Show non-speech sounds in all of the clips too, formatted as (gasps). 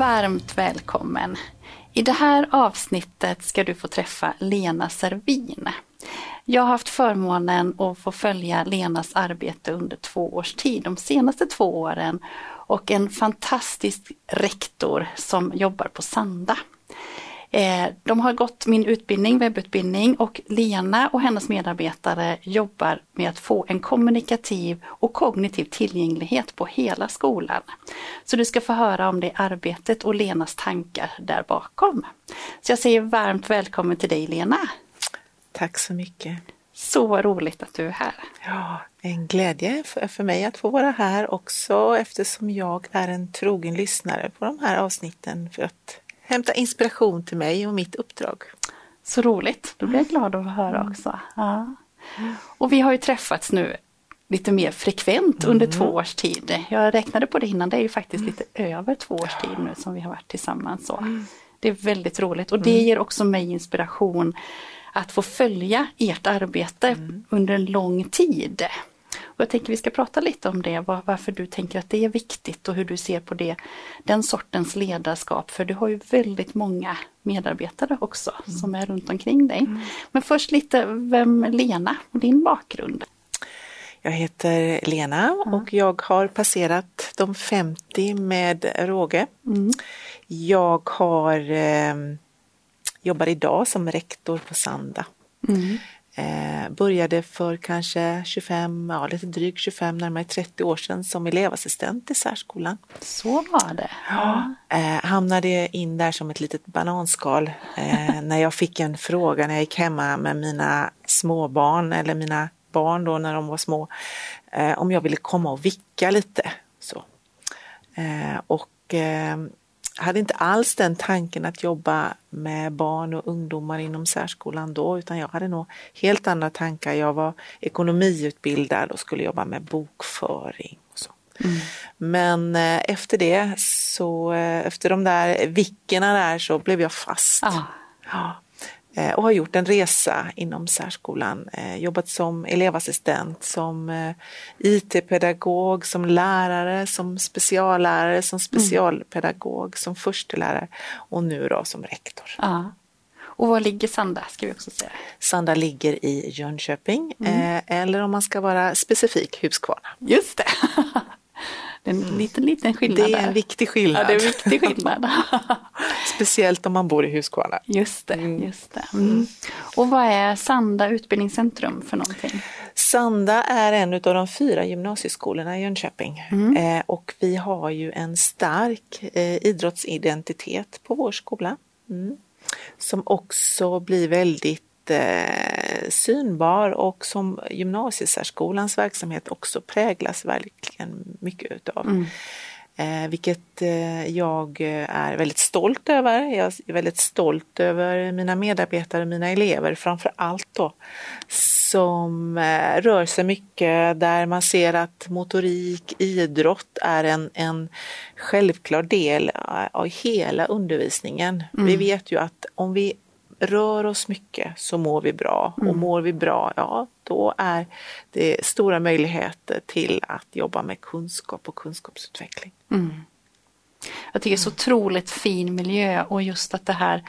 Varmt välkommen! I det här avsnittet ska du få träffa Lena Servin. Jag har haft förmånen att få följa Lenas arbete under två års tid, de senaste två åren, och en fantastisk rektor som jobbar på Sanda. Eh, de har gått min utbildning, webbutbildning och Lena och hennes medarbetare jobbar med att få en kommunikativ och kognitiv tillgänglighet på hela skolan. Så du ska få höra om det arbetet och Lenas tankar där bakom. Så jag säger varmt välkommen till dig Lena. Tack så mycket. Så roligt att du är här. Ja, en glädje för mig att få vara här också eftersom jag är en trogen lyssnare på de här avsnitten för att hämta inspiration till mig och mitt uppdrag. Så roligt, då blir jag glad att höra mm. också. Ja. Och vi har ju träffats nu lite mer frekvent under mm. två års tid. Jag räknade på det innan, det är ju faktiskt lite över två års tid nu som vi har varit tillsammans. Så. Mm. Det är väldigt roligt och det ger också mig inspiration att få följa ert arbete mm. under en lång tid. Jag tänker vi ska prata lite om det, var, varför du tänker att det är viktigt och hur du ser på det, den sortens ledarskap. För du har ju väldigt många medarbetare också mm. som är runt omkring dig. Mm. Men först lite, vem Lena och din bakgrund? Jag heter Lena och jag har passerat de 50 med råge. Mm. Jag har eh, jobbar idag som rektor på Sanda. Mm. Eh, började för kanske 25, ja lite drygt 25, närmare 30 år sedan som elevassistent i särskolan. Så var det? Ja. Eh, hamnade in där som ett litet bananskal eh, (laughs) när jag fick en fråga när jag gick hemma med mina småbarn eller mina barn då när de var små eh, om jag ville komma och vicka lite. Så. Eh, och eh, hade inte alls den tanken att jobba med barn och ungdomar inom särskolan då utan jag hade nog helt andra tankar. Jag var ekonomiutbildad och skulle jobba med bokföring. Och så. Mm. Men eh, efter det, så eh, efter de där vickorna där så blev jag fast. Ah. Ja. Eh, och har gjort en resa inom särskolan. Eh, jobbat som elevassistent, som eh, IT-pedagog, som lärare, som speciallärare, som mm. specialpedagog, mm. som förstelärare och nu då som rektor. Ja. Och var ligger Sanda ska vi också säga? Sanda ligger i Jönköping mm. eller om man ska vara specifik Huskvarna. Just det! Det är en liten, liten skillnad. Det är en viktig skillnad. Ja, det är en viktig skillnad. (laughs) Speciellt om man bor i Huskvarna. Just det. Mm. Just det. Mm. Och vad är Sanda utbildningscentrum för någonting? Sanda är en av de fyra gymnasieskolorna i Jönköping mm. eh, och vi har ju en stark eh, idrottsidentitet på vår skola. Mm. Som också blir väldigt synbar och som gymnasiesärskolans verksamhet också präglas verkligen mycket utav. Mm. Eh, vilket eh, jag är väldigt stolt över. Jag är väldigt stolt över mina medarbetare, mina elever framför allt då. Som eh, rör sig mycket där man ser att motorik, idrott är en, en självklar del av hela undervisningen. Mm. Vi vet ju att om vi rör oss mycket så mår vi bra och mm. mår vi bra, ja då är det stora möjligheter till att jobba med kunskap och kunskapsutveckling. Mm. Jag tycker det är så otroligt fin miljö och just att det här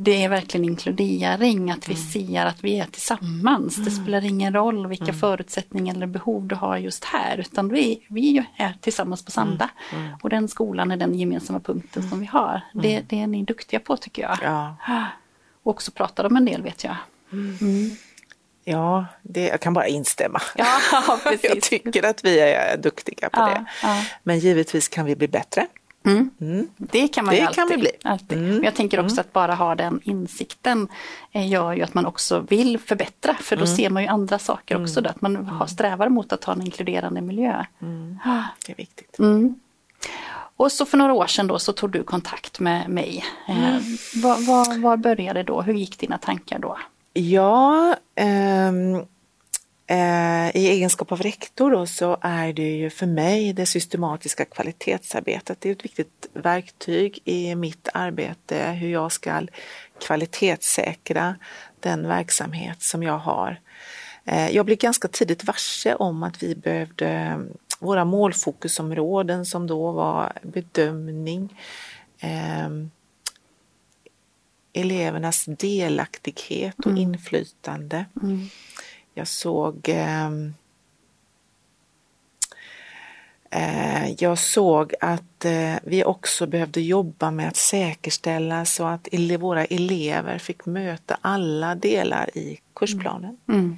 det är verkligen inkludering, att vi mm. ser att vi är tillsammans. Mm. Det spelar ingen roll vilka mm. förutsättningar eller behov du har just här, utan vi, vi är tillsammans på Sanda. Mm. mm. Och den skolan är den gemensamma punkten som vi har. Det, det är ni duktiga på tycker jag. Ja. Och också pratar om en del vet jag. Mm. Ja, det, jag kan bara instämma. Ja, (laughs) jag tycker att vi är duktiga på ja, det. Ja. Men givetvis kan vi bli bättre. Mm. Mm. Det kan man det ju alltid. Kan vi bli. alltid. Mm. Men jag tänker också mm. att bara ha den insikten eh, gör ju att man också vill förbättra för då mm. ser man ju andra saker också. Mm. Då, att man har strävar mot att ha en inkluderande miljö. Det är viktigt. Och så för några år sedan då så tog du kontakt med mig. Eh, Mm. Var, var, var började då? Hur gick dina tankar då? Ja, ehm, eh, i egenskap av rektor då, så är det ju för mig det systematiska kvalitetsarbetet. Det är ett viktigt verktyg i mitt arbete hur jag ska kvalitetssäkra den verksamhet som jag har. Eh, jag blev ganska tidigt varse om att vi behövde våra målfokusområden som då var bedömning, ehm, elevernas delaktighet och inflytande. Jag såg ehm, eh, jag såg att eh, vi också behövde jobba med att säkerställa så att våra elever fick möta alla delar i kursplanen. Mm.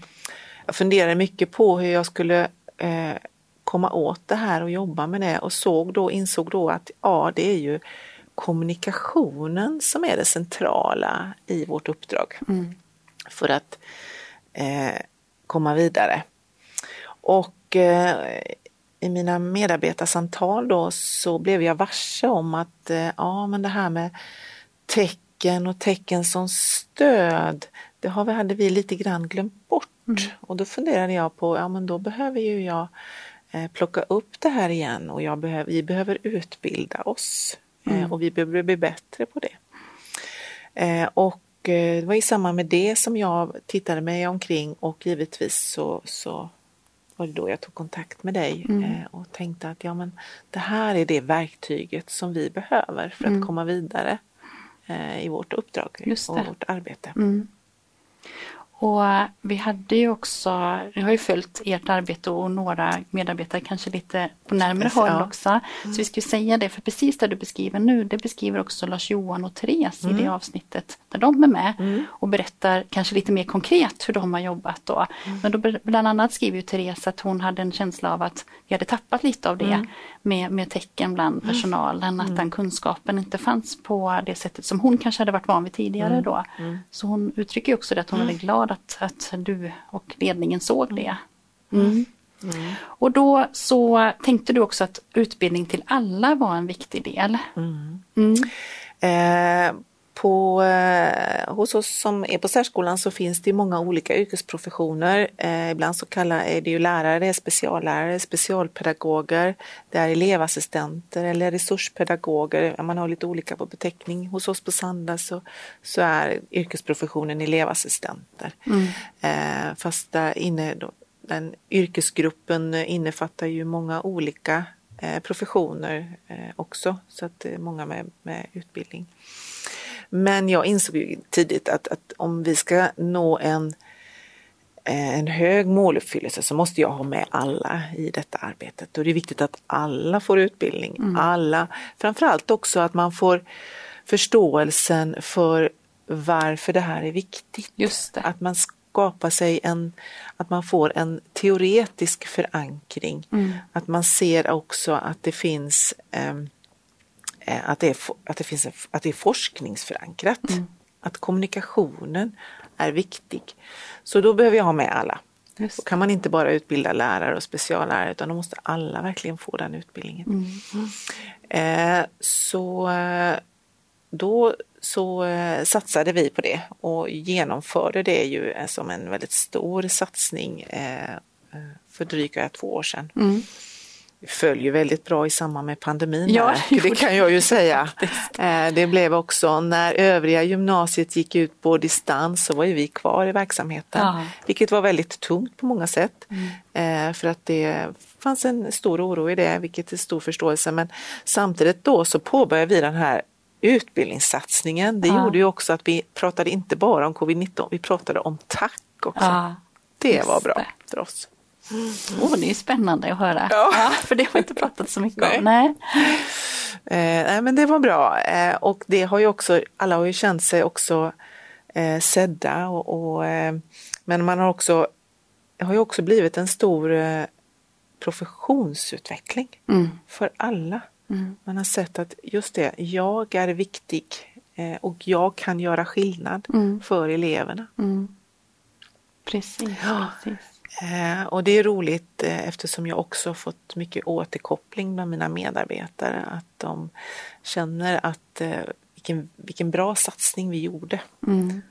Jag funderade mycket på hur jag skulle eh, komma åt det här och jobba med det och såg då, insåg då att ja, det är ju kommunikationen som är det centrala i vårt uppdrag Mm. för att eh, komma vidare. Och eh, i mina medarbetarsamtal då så blev jag varse om att eh, ja, men det här med tecken och tecken som stöd, det har vi, hade vi lite grann glömt bort. Och då funderade jag på, ja men då behöver ju jag plocka upp det här igen och behöver, vi behöver utbilda oss eh, och vi behöver bli bättre på det. Eh, och eh, det var i samband med det som jag tittade mig omkring och givetvis så, så var det då jag tog kontakt med dig eh, och tänkte att ja men det här är det verktyget som vi behöver för att komma vidare eh, i vårt uppdrag och vårt arbete. Mm. Och vi hade ju också, vi har ju följt ert arbete och några medarbetare kanske lite på närmare Ja. håll också. Så vi skulle säga det, för precis det du beskriver nu, det beskriver också Lars-Johan och Therese i det avsnittet där de är med och berättar kanske lite mer konkret hur de har jobbat då. Men då bland annat skriver ju Therese att hon hade en känsla av att vi hade tappat lite av det med, med tecken bland personalen, att den kunskapen inte fanns på det sättet som hon kanske hade varit van vid tidigare då. Så hon uttrycker också det att hon är väldigt glad att, att du och ledningen såg det. Mm. Och då så tänkte du också att utbildning till alla var en viktig del. Mm. Eh, på, eh, hos oss som är på särskolan så finns det många olika yrkesprofessioner. Eh, ibland så kallar är det ju lärare, det är speciallärare, specialpedagoger, det är elevassistenter eller resurspedagoger. Man har lite olika på beteckning. Hos oss på Sanda så, så är yrkesprofessionen elevassistenter. Eh, fast där inne då, den yrkesgruppen innefattar ju många olika eh, professioner eh, också, så att det är många med, med utbildning. Men jag insåg ju tidigt att, att om vi ska nå en, eh, en hög måluppfyllelse så måste jag ha med alla i detta arbetet. Och det är viktigt att alla får utbildning. Alla, framförallt också att man får förståelsen för varför det här är viktigt. Just det. Att man skapar sig en, att man får en teoretisk förankring. Att man ser också att det finns eh, att det, är, att, det finns en, att det är forskningsförankrat. Att kommunikationen är viktig. Så då behöver jag ha med alla. Just Då kan man inte bara utbilda lärare och speciallärare utan då måste alla verkligen få den utbildningen. Eh, så eh, då så eh, satsade vi på det och genomförde det ju eh, som en väldigt stor satsning eh, eh, för drygt två år sedan. Ju väldigt bra i samband med pandemin. Ja, (laughs) det kan jag ju säga. Eh, Det blev också när övriga gymnasiet gick ut på distans så var ju vi kvar i verksamheten. Ja. Vilket var väldigt tungt på många sätt. Eh, För att det fanns en stor oro i det, vilket är stor förståelse. Men samtidigt då så påbörjade vi den här utbildningssatsningen. Det Ja. gjorde ju också att vi pratade inte bara om covid-19, vi pratade om tack också. Ja, det var bra för oss. Oh, det är spännande att höra. Ja. för det har vi inte pratat så mycket Nej. om. Nej. Eh, nej, men det var bra eh, och det har ju också, alla har ju känt sig också eh, sedda och, och eh, men man har också, det har ju också blivit en stor eh, professionsutveckling Mm. för alla. Man har sett att just det, jag är viktig eh, och jag kan göra skillnad Mm. för eleverna. Mm. Precis, Ja. precis. Eh, och det är roligt eh, eftersom jag också fått mycket återkoppling bland mina medarbetare att de känner att eh, vilken, vilken bra satsning vi gjorde. Mm.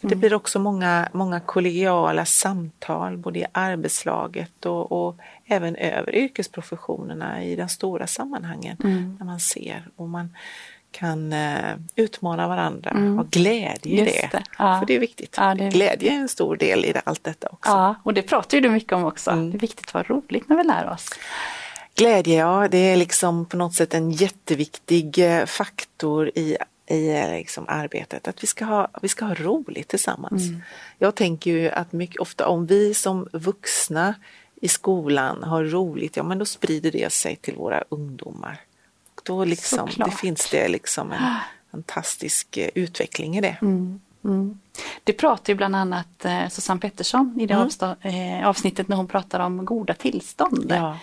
För det blir också många, många kollegiala samtal både i arbetslaget och, och även över yrkesprofessionerna i den stora sammanhangen. Mm. När man ser och man kan uh, utmana varandra, mm. ha glädje i det. det. Ja. För det är viktigt. Ja, det är glädje är en stor del i allt detta också. Ja, och det pratar ju du mycket om också. Mm. Det är viktigt att vara roligt när vi lär oss. Glädje, ja, det är liksom på något sätt en jätteviktig eh, faktor i i eh, liksom arbetet, att vi ska ha, vi ska ha roligt tillsammans. Mm. Jag tänker ju att mycket ofta om vi som vuxna i skolan har roligt, ja men då sprider det sig till våra ungdomar. Då liksom, det finns det liksom en fantastisk eh, utveckling i det. Mm. Mm. Det pratar ju bland annat eh, Susanne Pettersson i det mm. avsnittet när hon pratar om goda tillstånd. Ja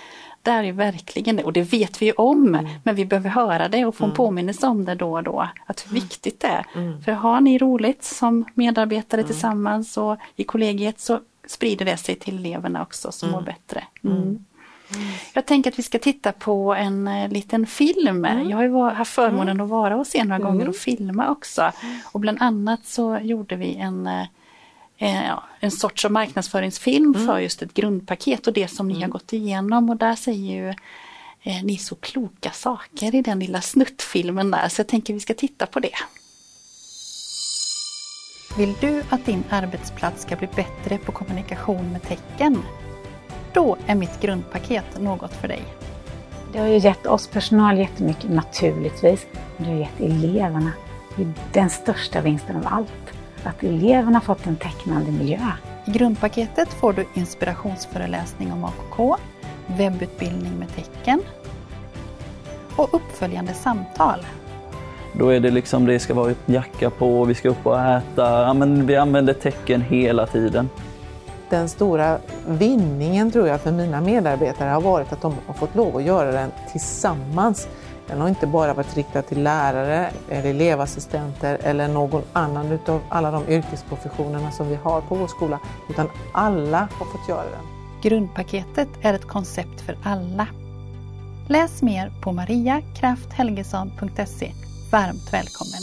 där är verkligen det och det vet vi ju om mm. men vi behöver höra det och få en mm. påminnelse om det då och då. Att hur mm. viktigt det är. Mm. För har ni roligt som medarbetare mm. tillsammans och i kollegiet så sprider det sig till eleverna också som mår bättre. Jag tänker att vi ska titta på en uh, liten film. Mm. Jag har ju haft förmånen att vara och se några mm. gånger och filma också. Och bland annat så gjorde vi en uh, eh, en sorts marknadsföringsfilm mm. för just ett grundpaket och det som ni har mm. gått igenom och där säger ju eh, ni så kloka saker i den lilla snuttfilmen där så jag tänker vi ska titta på det. Vill du att din arbetsplats ska bli bättre på kommunikation med tecken? Då är mitt grundpaket något för dig. Det har ju gett oss personal jättemycket naturligtvis, men det har gett eleverna den största vinsten av allt att eleverna fått en tecknande miljö. I grundpaketet får du inspirationsföreläsning om AKK, webbutbildning med tecken och uppföljande samtal. Då är det liksom, det ska vara jacka på, vi ska upp och äta, ja, men vi använder tecken hela tiden. Den stora vinningen tror jag för mina medarbetare har varit att de har fått lov att göra den tillsammans den har inte bara varit riktad till lärare eller elevassistenter eller någon annan utav alla de yrkesprofessionerna som vi har på vår skola, utan alla har fått göra den. Grundpaketet är ett koncept för alla. Läs mer på mariakrafthelgesson.se. Varmt välkommen!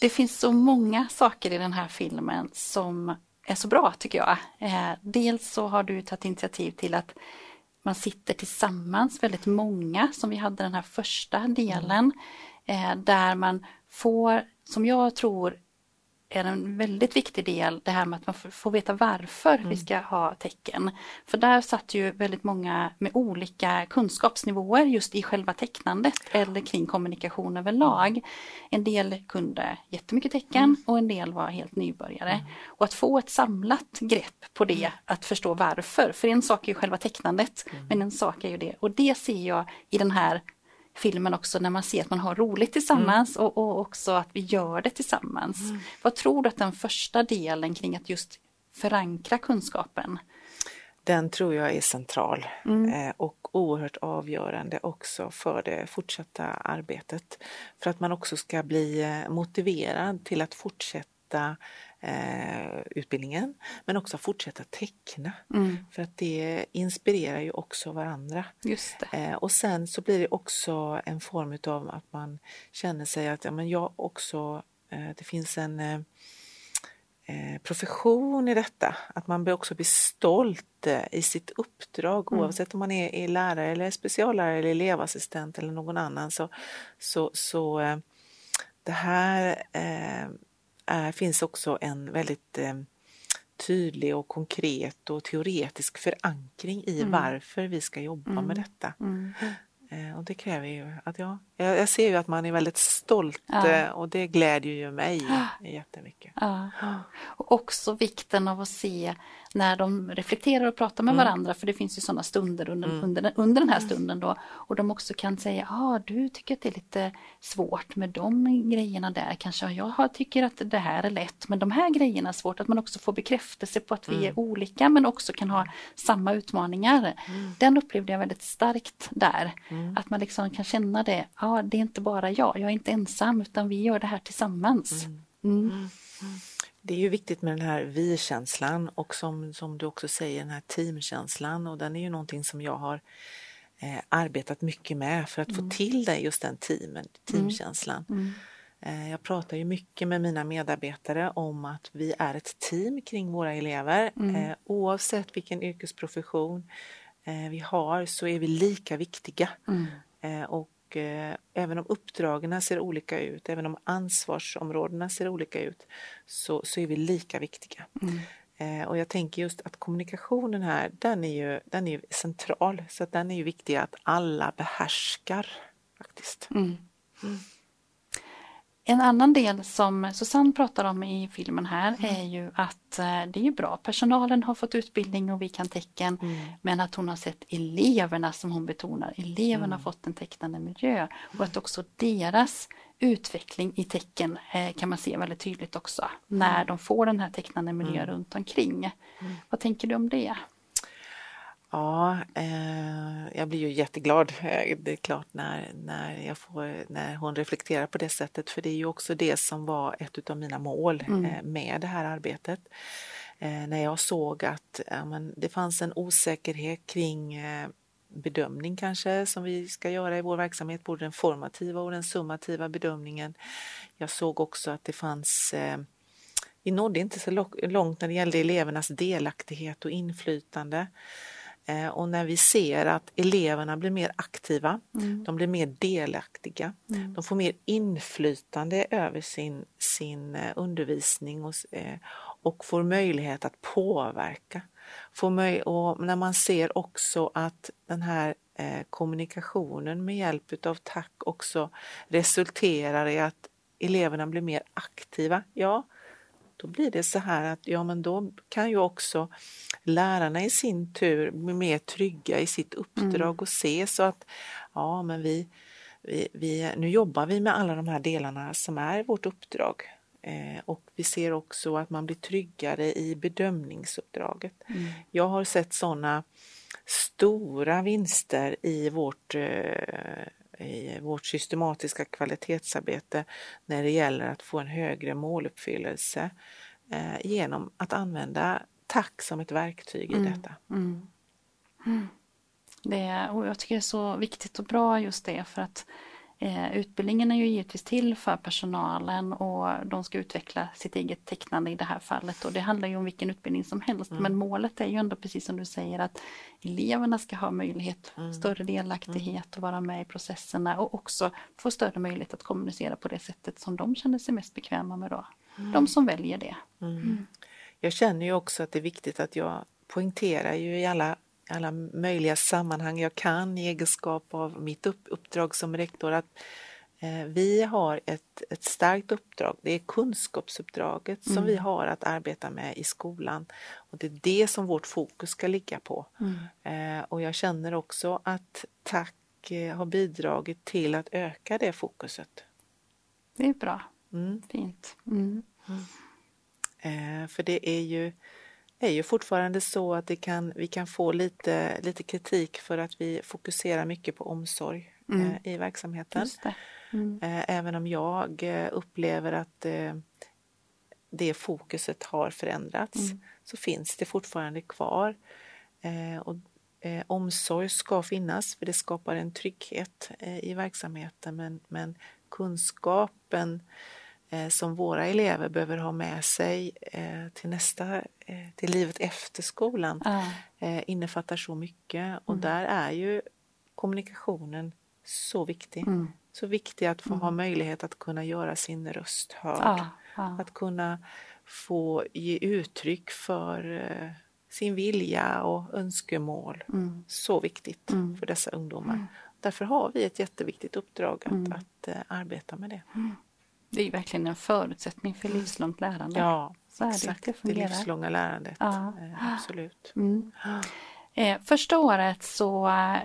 Det finns så många saker i den här filmen som är så bra tycker jag. Eh, dels så har du tagit initiativ till att man sitter tillsammans, väldigt många som vi hade den här första delen. Eh, där man får, som jag tror är en väldigt viktig del, det här med att man får veta varför mm. vi ska ha tecken. För där satt ju väldigt många med olika kunskapsnivåer just i själva tecknandet eller kring kommunikation överlag. En del kunde jättemycket tecken mm. och en del var helt nybörjare. Mm. Och att få ett samlat grepp på det, mm. att förstå varför. För en sak är ju själva tecknandet, mm. men en sak är ju det. Och det ser jag i den här filmen också när man ser att man har roligt tillsammans mm. och, och, också att vi gör det tillsammans. Mm. Vad tror du att den första delen kring att just förankra kunskapen? Den tror jag är central mm. eh, och oerhört avgörande också för det fortsatta arbetet. För att man också ska bli eh, motiverad till att fortsätta eh, utbildningen men också fortsätta teckna. Mm. För att det inspirerar ju också varandra. Just eh, och sen så blir det också en form av att man känner sig att ja, men jag också, eh, det finns en eh, eh, profession i detta. Att man också blir stolt eh, i sitt uppdrag mm. oavsett om man är, är lärare eller speciallärare eller elevassistent eller någon annan. Så, så, så det här är, finns också en väldigt eh, tydlig och konkret och teoretisk förankring i mm. varför vi ska jobba mm. med detta. Mm. Eh, och det kräver ju att jag, jag ser ju att man är väldigt stolt ja. Eh, och det glädjer ju mig (gasps) jättemycket. Ja. (gasps) Och också vikten av att se när de reflekterar och pratar med mm. varandra, för det finns ju sådana stunder under, mm. under, under den här stunden då, och de också kan säga, ja ah, du tycker att det är lite svårt med de grejerna där, kanske jag tycker att det här är lätt, men de här grejerna är svårt, att man också får bekräftelse på att vi mm. är olika, men också kan ha samma utmaningar. Mm. Den upplevde jag väldigt starkt där, mm. att man liksom kan känna det, ja ah, det är inte bara jag, jag är inte ensam, utan vi gör det här tillsammans. Mm. Det är ju viktigt med den här vi-känslan och som, som du också säger den här teamkänslan och den är ju någonting som jag har eh, arbetat mycket med för att mm. få till det, just den teamen, teamkänslan. Mm. Eh, jag pratar ju mycket med mina medarbetare om att vi är ett team kring våra elever. Mm. Eh, oavsett vilken yrkesprofession eh, vi har så är vi lika viktiga. Mm. Och även om uppdragen ser olika ut, även om ansvarsområdena ser olika ut, så, så är vi lika viktiga. Mm. Och jag tänker just att kommunikationen här, den är ju, den är central. Så att den är ju viktig att alla behärskar faktiskt. Mm. mm. En annan del som Susanne pratar om i filmen här mm. är ju att eh, det är ju bra, personalen har fått utbildning och vi kan tecken, mm. men att hon har sett eleverna som hon betonar, eleverna mm. har fått en tecknande miljö och att också deras utveckling i tecken eh, kan man se väldigt tydligt också när mm. de får den här tecknande miljön mm. runt omkring. Mm. Vad tänker du om det? Ja, eh, jag blir ju jätteglad. Eh, det är klart när, när, jag får, när hon reflekterar på det sättet för det är ju också det som var ett av mina mål mm. eh, med det här arbetet. Eh, när jag såg att men, det fanns en osäkerhet kring eh, bedömning kanske som vi ska göra i vår verksamhet, både den formativa och den summativa bedömningen. Jag såg också att det fanns eh, vi nådde inte så långt när det gällde elevernas delaktighet och inflytande. Eh, och när vi ser att eleverna blir mer aktiva, mm. de blir mer delaktiga, mm. de får mer inflytande över sin, sin eh, undervisning och, eh, och får möjlighet att påverka. Får möj och när man ser också att den här kommunikationen med hjälp utav tack också resulterar i att eleverna blir mer aktiva, ja, då blir det så här att ja men då kan ju också lärarna i sin tur bli mer trygga i sitt uppdrag mm. och se så att ja men vi, vi, vi, nu jobbar vi med alla de här delarna som är vårt uppdrag. Eh, och vi ser också att man blir tryggare i bedömningsuppdraget. Mm. Jag har sett sådana stora vinster i vårt eh, i vårt systematiska kvalitetsarbete när det gäller att få en högre måluppfyllelse eh, genom att använda tack som ett verktyg i mm. detta. Mm. Mm. Det, och jag tycker det är så viktigt och bra just det för att Eh, utbildningen är ju givetvis till för personalen och de ska utveckla sitt eget tecknande i det här fallet. Och det handlar ju om vilken utbildning som helst. Mm. Men målet är ju ändå precis som du säger att eleverna ska ha möjlighet, mm. större delaktighet och vara med i processerna och också få större möjlighet att kommunicera på det sättet som de känner sig mest bekväma med då. Mm. De som väljer det. Mm. Mm. Jag känner ju också att det är viktigt att jag poängterar ju i alla alla möjliga sammanhang jag kan i egenskap av mitt uppdrag som rektor att eh, vi har ett, ett starkt uppdrag, det är kunskapsuppdraget mm. som vi har att arbeta med i skolan. Och Det är det som vårt fokus ska ligga på. Mm. Eh, och jag känner också att tack eh, har bidragit till att öka det fokuset. Det är bra, mm. fint. Mm. Eh, för det är ju är ju fortfarande så att det kan, vi kan få lite, lite kritik för att vi fokuserar mycket på omsorg mm. eh, i verksamheten. Mm. Eh, även om jag eh, upplever att eh, det fokuset har förändrats mm. så finns det fortfarande kvar. Eh, och, eh, omsorg ska finnas för det skapar en trygghet i verksamheten men, men kunskapen som våra elever behöver ha med sig eh, till nästa, eh, till livet efter skolan mm. innefattar så mycket och mm. där är ju kommunikationen så viktig. Mm. Så viktig att få ha mm. möjlighet att kunna göra sin röst hörd. Att kunna få ge uttryck för sin vilja och önskemål. Mm. Så viktigt mm. för dessa ungdomar. Därför har vi ett jätteviktigt uppdrag att, att arbeta med det. Det är verkligen en förutsättning för livslångt lärande. Ja, så är exakt. Det, det, det livslånga lärandet. Ja. Eh, absolut. Mm. Eh, första året så eh,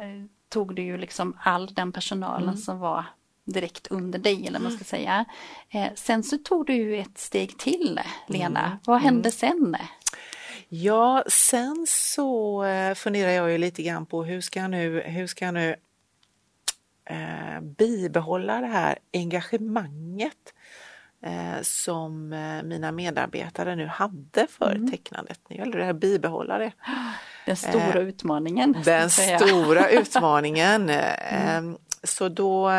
tog du ju liksom all den personalen mm. som var direkt under dig eller man ska mm. säga. Eh, sen så tog du ju ett steg till Lena. Mm. Vad hände mm. sen? Ja, sen så eh, funderar jag ju lite grann på hur ska jag nu, hur ska jag nu eh, bibehålla det här engagemanget eh, som eh, mina medarbetare nu hade för mm. tecknandet. Nu gäller det att bibehålla det. (gasps) Den stora eh, utmaningen. Den (laughs) stora utmaningen. Mm. Så då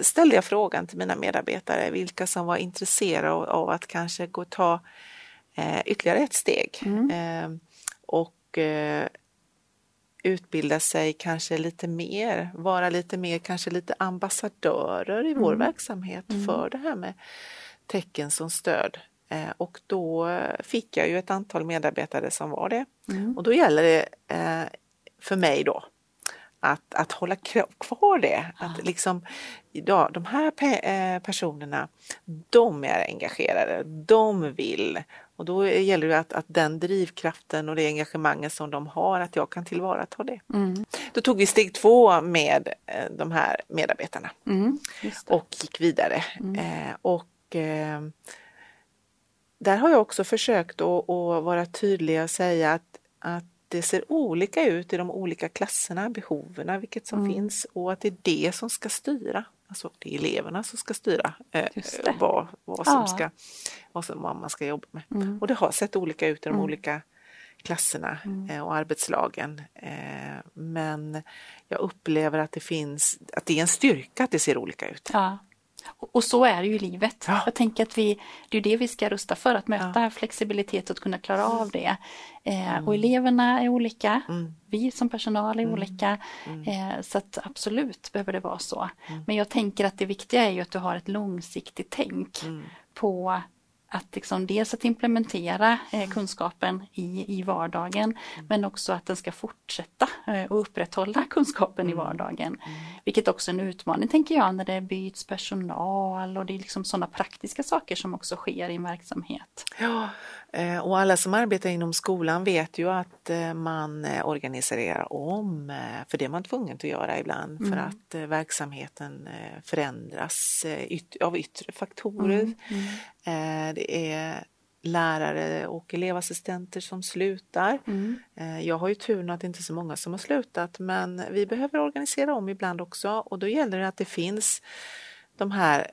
ställde jag frågan till mina medarbetare vilka som var intresserade av att kanske gå och ta ytterligare ett steg. Mm. Och utbilda sig kanske lite mer, vara lite mer, kanske lite ambassadörer i vår mm. verksamhet mm. för det här med tecken som stöd. Eh, och då fick jag ju ett antal medarbetare som var det. Mm. Och då gäller det eh, för mig då att, att hålla kvar det. Att liksom, ja, de här pe eh, personerna, de är engagerade, de vill. Och då gäller det att, att den drivkraften och det engagemanget som de har, att jag kan tillvarata det. Mm. Då tog vi steg två med de här medarbetarna mm, och gick vidare. Mm. Eh, och eh, där har jag också försökt att, att vara tydlig och säga att, att det ser olika ut i de olika klasserna, behoven, vilket som mm. finns och att det är det som ska styra. Alltså det är eleverna som ska styra eh, vad, vad, som ja. ska, vad, som, vad man ska jobba med. Mm. Och det har sett olika ut i de mm. olika klasserna mm. eh, och arbetslagen. Eh, men jag upplever att det finns, att det är en styrka att det ser olika ut. Ja. Och så är det ju i livet. Ja. Jag tänker att vi, det är det vi ska rusta för, att möta ja. flexibilitet och kunna klara av det. Eh, mm. Och eleverna är olika, mm. vi som personal är mm. olika. Mm. Eh, så att absolut behöver det vara så. Mm. Men jag tänker att det viktiga är ju att du har ett långsiktigt tänk mm. på att liksom dels att implementera eh, kunskapen i, i vardagen mm. men också att den ska fortsätta eh, och upprätthålla kunskapen mm. i vardagen. Mm. Vilket också är en utmaning tänker jag när det byts personal och det är liksom sådana praktiska saker som också sker i en verksamhet. Ja, och alla som arbetar inom skolan vet ju att eh, man eh, organiserar om, för det är man tvungen att göra ibland mm. för att verksamheten förändras av yttre faktorer. Mm. Mm. Det är lärare och elevassistenter som slutar. Mm. Jag har ju turen att det inte är så många som har slutat men vi behöver organisera om ibland också och då gäller det att det finns de här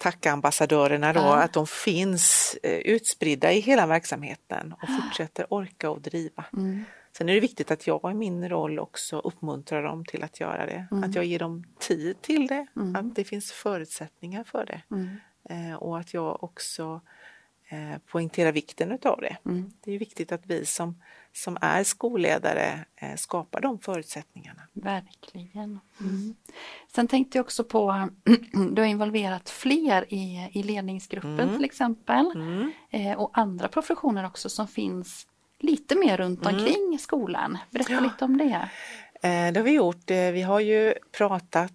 tackambassadörerna då, ja. att de finns eh, utspridda i hela verksamheten och fortsätter orka och driva. Mm. Sen är det viktigt att jag i min roll också uppmuntrar dem till att göra det. Mm. Att jag ger dem tid till det, mm. att det finns förutsättningar för det. Mm. Eh, och att jag också eh, poängterar vikten utav det. Mm. Det är viktigt att vi som som är skolledare eh, skapar de förutsättningarna. Verkligen. Mm. Sen tänkte jag också på, (clears throat) du har involverat fler i, i ledningsgruppen mm. till exempel mm. eh, och andra professioner också som finns lite mer runt mm. omkring skolan. Berätta ja. lite om det. Eh, det har vi gjort. Vi har ju pratat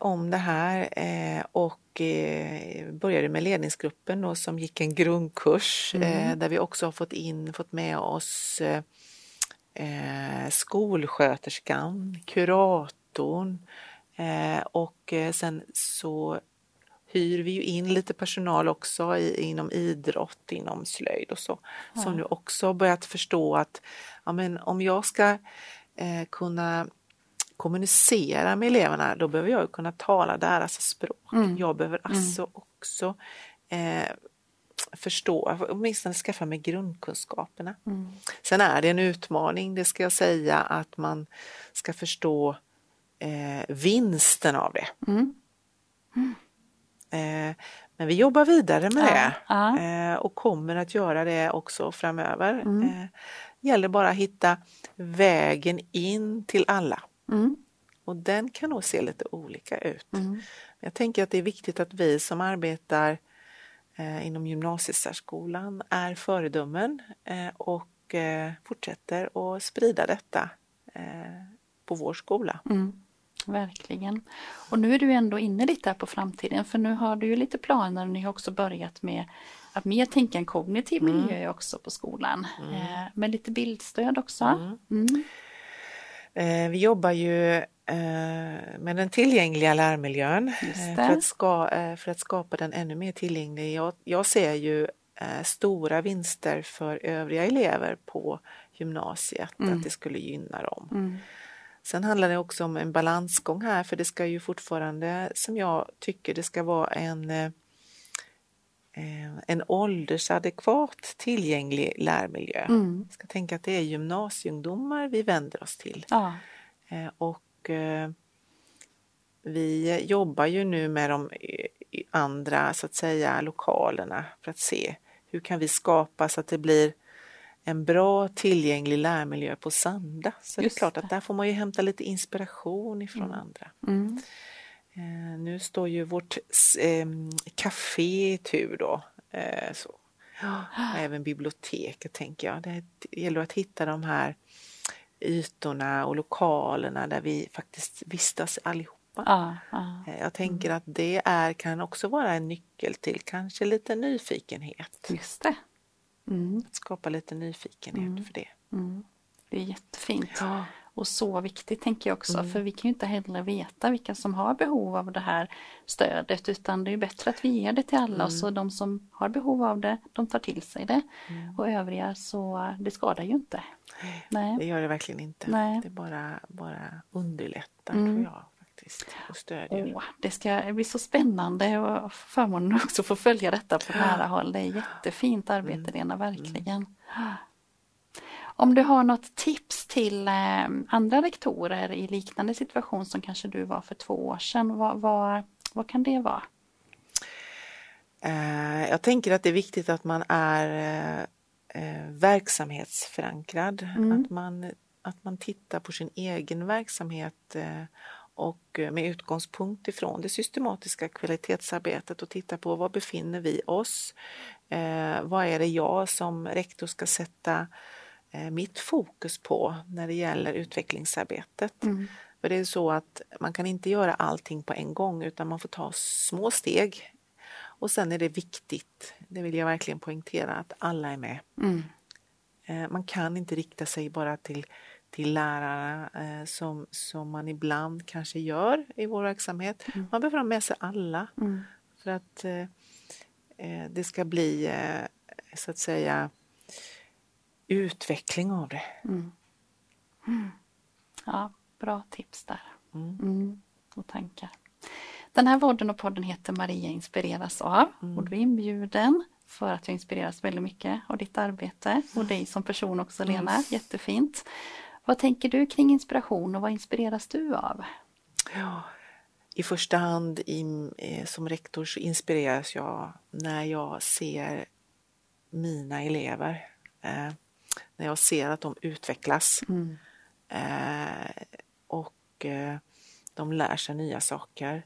om det här och började med ledningsgruppen då, som gick en grundkurs mm. där vi också har fått in, fått med oss skolsköterskan, kuratorn och sen så hyr vi ju in lite personal också inom idrott, inom slöjd och så, ja. som nu också börjat förstå att ja, men om jag ska eh, kunna kommunicera med eleverna, då behöver jag kunna tala deras språk. Mm. Jag behöver mm. alltså mm. också eh, förstå, åtminstone skaffa mig grundkunskaperna. Mm. Sen är det en utmaning, det ska jag säga, att man ska förstå eh, vinsten av det. Mm. Mm. Eh, men vi jobbar vidare med ja, det ja. Eh, och kommer att göra det också framöver. Mm. Eh, gäller bara att hitta vägen in till alla. Mm. Och den kan nog se lite olika ut. Mm. Jag tänker att det är viktigt att vi som arbetar eh, inom gymnasiesärskolan är föredömen eh, och eh, fortsätter att sprida detta eh, på vår skola. Mm. Verkligen. Och nu är du ändå inne lite här på framtiden för nu har du ju lite planer och ni har också börjat med att mer tänka en kognitiv mm. miljö också på skolan. Mm. Eh, med lite bildstöd också. Mm. Eh, vi jobbar ju eh, med den tillgängliga lärmiljön eh, för att, ska, för, att skapa den ännu mer tillgänglig. Jag, jag ser ju stora vinster för övriga elever på gymnasiet, mm. att det skulle gynna dem. Mm. Sen handlar det också om en balansgång här för det ska ju fortfarande, som jag tycker, det ska vara en en åldersadekvat tillgänglig lärmiljö. Mm. Jag ska tänka att det är gymnasieungdomar vi vänder oss till. Ja. Eh, och eh, vi jobbar ju nu med de andra så att säga lokalerna för att se hur kan vi skapa så att det blir en bra tillgänglig lärmiljö på Sanda. Så Just det är klart att där får man ju hämta lite inspiration ifrån Mm. andra. Mm. Eh, nu står ju vårt café i tur då. Eh, så. Och (gasps) även biblioteket tänker jag. Det gäller att hitta de här ytorna och lokalerna där vi faktiskt vistas allihopa. Ja, ja. Eh, Jag tänker att det är, kan också vara en nyckel till kanske lite nyfikenhet. Just det. Mm. Att skapa lite nyfikenhet Mm. för det. Mm. Det är jättefint. Ja. Och så viktigt tänker jag också, Mm. för vi kan ju inte heller veta vilka som har behov av det här stödet utan det är bättre att vi ger det till alla och så de som har behov av det, de tar till sig det. Och övriga så det skadar ju inte. Det Nej. gör det verkligen inte. Nej. Det bara, bara underlättar Mm. tror jag faktiskt och stödjer. Åh, det ska bli så spännande och förmånen också få följa detta på nära håll. Det är jättefint arbete Mm. Lena, verkligen. Om du har något tips till eh, andra rektorer i liknande situation som kanske du var för två år sedan, vad, vad, vad kan det vara? Eh, Jag tänker att det är viktigt att man är eh, verksamhetsförankrad. Mm. Att, man, att man tittar på sin egen verksamhet och med utgångspunkt ifrån det systematiska kvalitetsarbetet och tittar på var befinner vi oss? Eh, vad är det jag som rektor ska sätta mitt fokus på när det gäller utvecklingsarbetet? Mm. För det är så att man kan inte göra allting på en gång utan man får ta små steg. Och sen är det viktigt, det vill jag verkligen poängtera, att alla är med. Mm. Eh, Man kan inte rikta sig bara till, till lärarna eh, som, som man ibland kanske gör i vår verksamhet. Man behöver ha med sig alla Mm. för att eh, eh, det ska bli eh, så att säga utveckling av det. Mm. Mm. Ja, bra tips där. Mm. Mm. Och tankar. Den här podden och podden heter Maria inspireras av och du är inbjuden för att jag inspireras väldigt mycket av ditt arbete och dig som person också Lena, jättefint. Vad tänker du kring inspiration och vad inspireras du av? Ja, I första hand i, eh, som rektor så inspireras jag när jag ser mina elever. Eh, när jag ser att de utvecklas Mm. eh, och eh, de lär sig nya saker.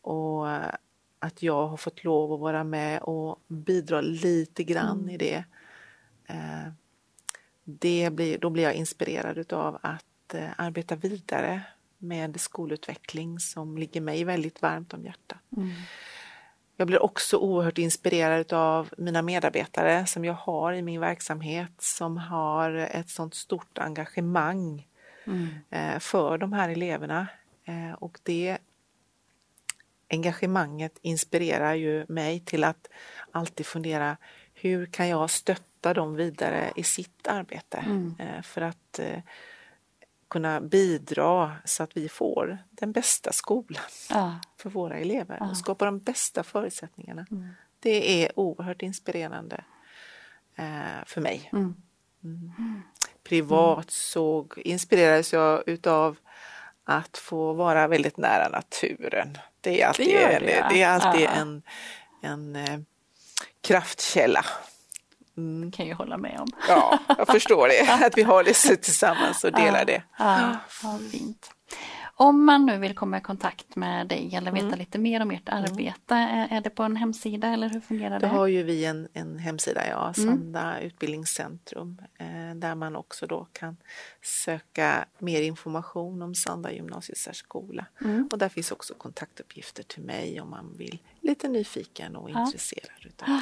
Och eh, att jag har fått lov att vara med och bidra lite grann i det. Eh, det blir, då blir jag inspirerad utav att eh, arbeta vidare med skolutveckling som ligger mig väldigt varmt om hjärtat. Mm. Jag blir också oerhört inspirerad av mina medarbetare som jag har i min verksamhet som har ett sånt stort engagemang Mm. eh, för de här eleverna. Eh, och det engagemanget inspirerar ju mig till att alltid fundera hur kan jag stötta dem vidare i sitt arbete Mm. eh, för att kunna bidra så att vi får den bästa skolan Ja. för våra elever Ja. och skapa de bästa förutsättningarna. Mm. Det är oerhört inspirerande eh, för mig. Mm. Privat så inspirerades jag utav att få vara väldigt nära naturen. Det är alltid, Det ja. det är alltid Ja. en, en eh, kraftkälla. Mm. kan jag hålla med om. Ja, jag förstår det, (laughs) att vi håller sig tillsammans och delar det. Ja, ja, fint. Om man nu vill komma i kontakt med dig eller veta lite mer om ert arbete, är är det på en hemsida eller hur fungerar Då det? har ju vi en, en hemsida, ja, Mm. Sanda utbildningscentrum, eh, där man också då kan söka mer information om Sanda gymnasiesärskola. Mm. Och där finns också kontaktuppgifter till mig om man vill lite nyfiken och Ja. intresserad utav det.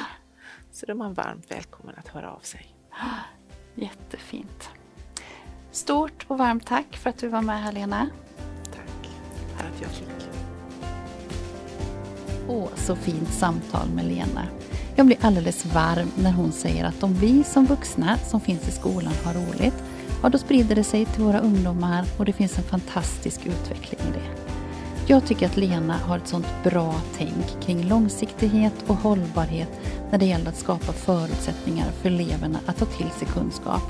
Så då är man varmt välkommen att höra av sig. (gasps) Jättefint. Stort och varmt tack för att du var med här Lena. Tack för att jag fick. Åh, så fint samtal med Lena. Jag blir alldeles varm när hon säger att om vi som vuxna som finns i skolan har roligt, ja då sprider det sig till våra ungdomar och det finns en fantastisk utveckling i det. Jag tycker att Lena har ett sånt bra tänk kring långsiktighet och hållbarhet när det gäller att skapa förutsättningar för eleverna att ta till sig kunskap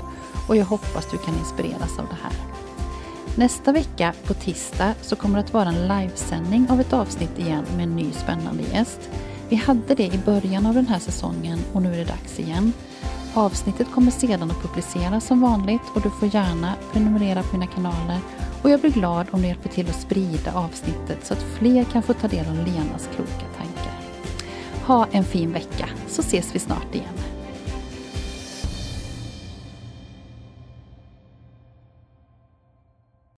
och jag hoppas du kan inspireras av det här. Nästa vecka på tisdag så kommer det att vara en livesändning av ett avsnitt igen med en ny spännande gäst. Vi hade det i början av den här säsongen och nu är det dags igen. Avsnittet kommer sedan att publiceras som vanligt och du får gärna prenumerera på mina kanaler och jag blir glad om du hjälper till att sprida avsnittet så att fler kan få ta del av Lenas kloka tankar. Ha en fin vecka så ses vi snart igen.